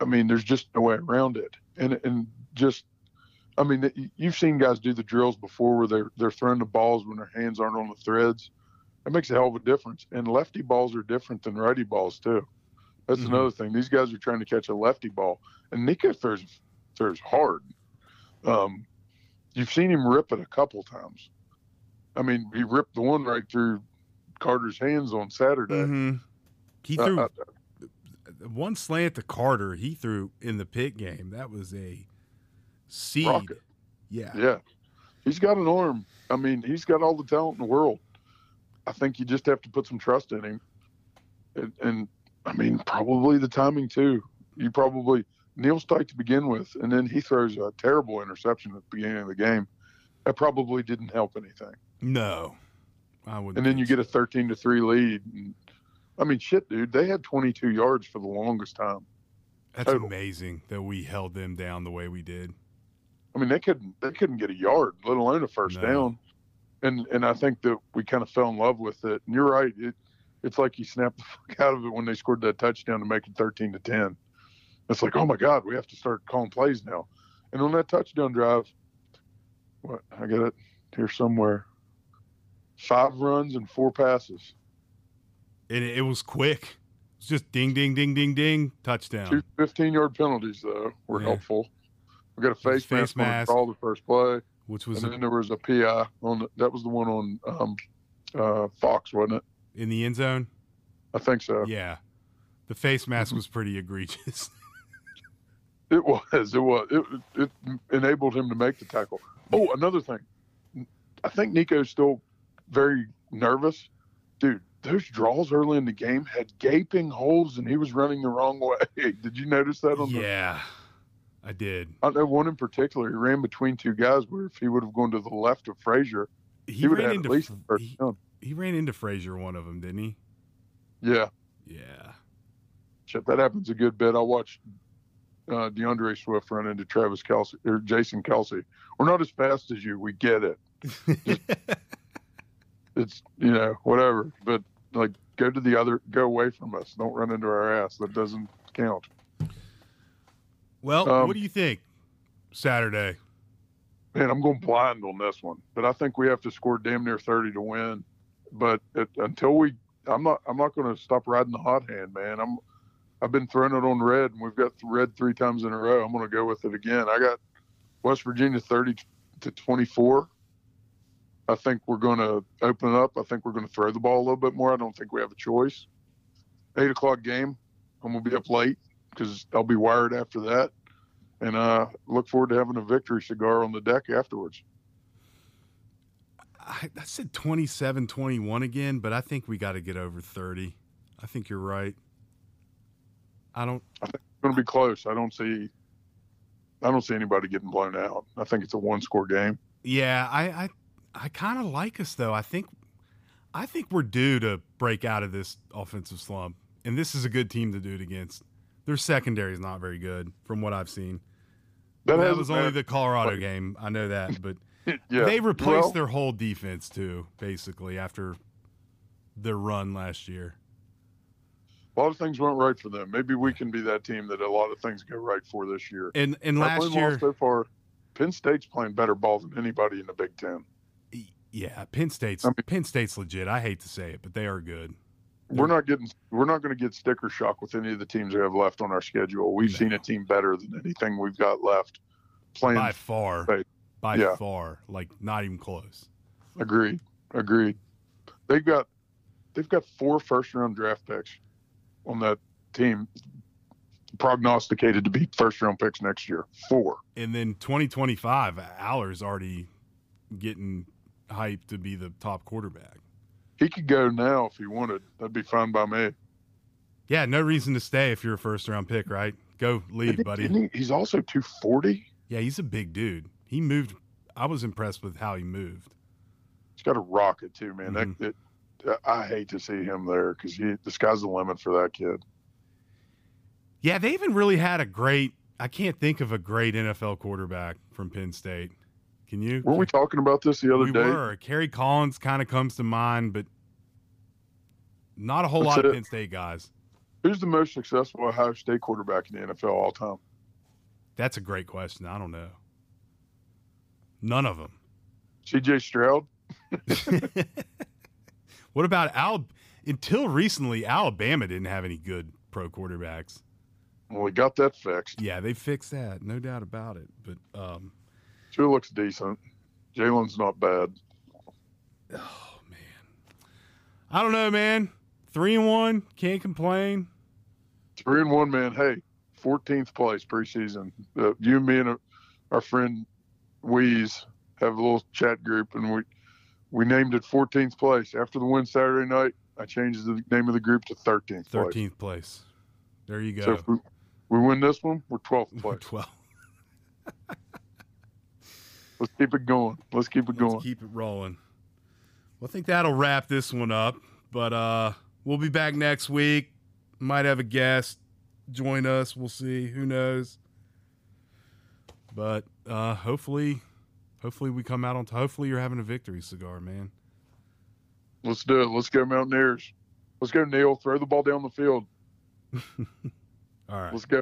I mean, there's just no way around it, and and just I mean, you've seen guys do the drills before where they're they're throwing the balls when their hands aren't on the threads. That makes a hell of a difference. And lefty balls are different than righty balls too. That's Mhm. another thing. These guys are trying to catch a lefty ball, and Nicco throws throws hard. Um, you've seen him rip it a couple times. I mean, he ripped the one right through Carter's hands on Saturday. hmm He Uh, threw uh, one slant to Carter. He threw in the Pitt game. That was a seed. Rocket. Yeah. Yeah. He's got an arm. I mean, he's got all the talent in the world. I think you just have to put some trust in him. And, and I mean, probably the timing too. You probably Neal's tight to begin with, and then he throws a terrible interception at the beginning of the game. That probably didn't help anything. No, I wouldn't. And then you get a 13 to 3 lead. And, I mean, shit, dude, they had 22 yards for the longest time. that's total. amazing that we held them down the way we did. I mean, they couldn't they couldn't get a yard, let alone a first No. down. And and I think that we kind of fell in love with it. And you're right, it it's like you snapped the fuck out of it when they scored that touchdown to make it 13 to 10. It's like, oh my God, we have to start calling plays now. And on that touchdown drive, what I got it here somewhere. Five runs and four passes. And it, it was quick. It was just ding, ding, ding, ding, ding, touchdown. Two 15 yard penalties though were Yeah. helpful. We got a face, Face mask, on mask. call the first play. which was and then there was a PI on the, that was the one on um, uh, Fox, wasn't it? in the end zone. I think so. Yeah, the face Mm-hmm. mask was pretty egregious. It was. It was. It, it enabled him to make the tackle. Oh, another thing. I think Nicco's still very nervous. Dude, those draws early in the game had gaping holes and he was running the wrong way. Did you notice that on the yeah, I did. I know one in particular, he ran between two guys where if he would have gone to the left of Frazier, He, he, would have ran had into at least first he, down. he ran into Frazier one of them, didn't he? Yeah. Yeah. Shit, that happens a good bit. I watched uh, D'Andre Swift run into Travis Kelce or Jason Kelce. We're not as fast as you. We get it. It's you know whatever, but like go to the other, go away from us. Don't run into our ass. That doesn't count. well, Um, what do you think? Saturday. Man, I'm going blind on this one, but I think we have to score damn near 30 to win. But it, until we, I'm not, I'm not going to stop riding the hot hand, man. I'm, I've been throwing it on red, and we've got red three times in a row. I'm going to go with it again. I got West Virginia 30 to 24. I think we're going to open it up. I think we're going to throw the ball a little bit more. I don't think we have a choice. Eight o'clock game. I'm going to be up late because I'll be wired after that and uh, look forward to having a victory cigar on the deck afterwards. I, I said 27 21 again, but I think we got to get over 30. I think you're right. I don't. It's going to be close. I don't see. I don't see anybody getting blown out. I think it's a one-score game. Yeah, I I, I kind of like us though. I think I think we're due to break out of this offensive slump, and this is a good team to do it against. Their secondary is not very good from what I've seen. That, that was only the Colorado game. I know that, but yeah. they replaced well, their whole defense too, basically after their run last year. A lot of things went right for them. Maybe we can be that team that a lot of things go right for this year. And and last year so far, Penn State's playing better ball than anybody in the Big Ten. Yeah, Penn State's I mean, Penn State's legit. I hate to say it, but they are good. We're not getting we're not going to get sticker shock with any of the teams we have left on our schedule. We've no. seen a team better than anything we've got left. Playing by far, State. by yeah. far, like not even close. Agreed. Agreed. They've got they've got four first round draft picks on that team prognosticated to be first round picks next year. Four. And then 2025, Allar's already getting hyped to be the top quarterback. He could go now if he wanted. That'd be fine by me. Yeah, no reason to stay if you're a first round pick, right? Go leave, buddy. He, he's also 240. Yeah, he's a big dude. He moved. I was impressed with how he moved. He's got a rocket too, man. Mm-hmm. That, that, I hate to see him there because the sky's the limit for that kid. Yeah, they even really had a great. I can't think of a great NFL quarterback from Penn State. Can you? Weren't we talking about this the other we day? We were. Kerry Collins kind of comes to mind, but not a whole That's lot it. of Penn State guys. Who's the most successful Ohio State quarterback in the NFL all time? That's a great question. I don't know. None of them. C.J. Stroud. what about Al? Until recently, Alabama didn't have any good pro quarterbacks. Well, we got that fixed. Yeah, they fixed that, no doubt about it. But um, Sure looks decent. Jalen's not bad. Oh man, I don't know, man. Three and one, can't complain. Three and one, man. Hey, 14th place preseason. Uh, you, and me, and our friend Weeze have a little chat group, and we we named it 14th place. After the win Saturday night, I changed the name of the group to 13th. 13th place. place. There you go. So we, we, win this one, we're 12th place. 12. Let's keep it going. Let's keep it Let's going. Keep it rolling. Well, I think that'll wrap this one up. But uh, we'll be back next week. Might have a guest join us. We'll see. Who knows? But uh, hopefully, hopefully we come out on. T- hopefully you're having a victory cigar, man. Let's do it. Let's go Mountaineers. Let's go Neal. Throw the ball down the field. All right. Let's go.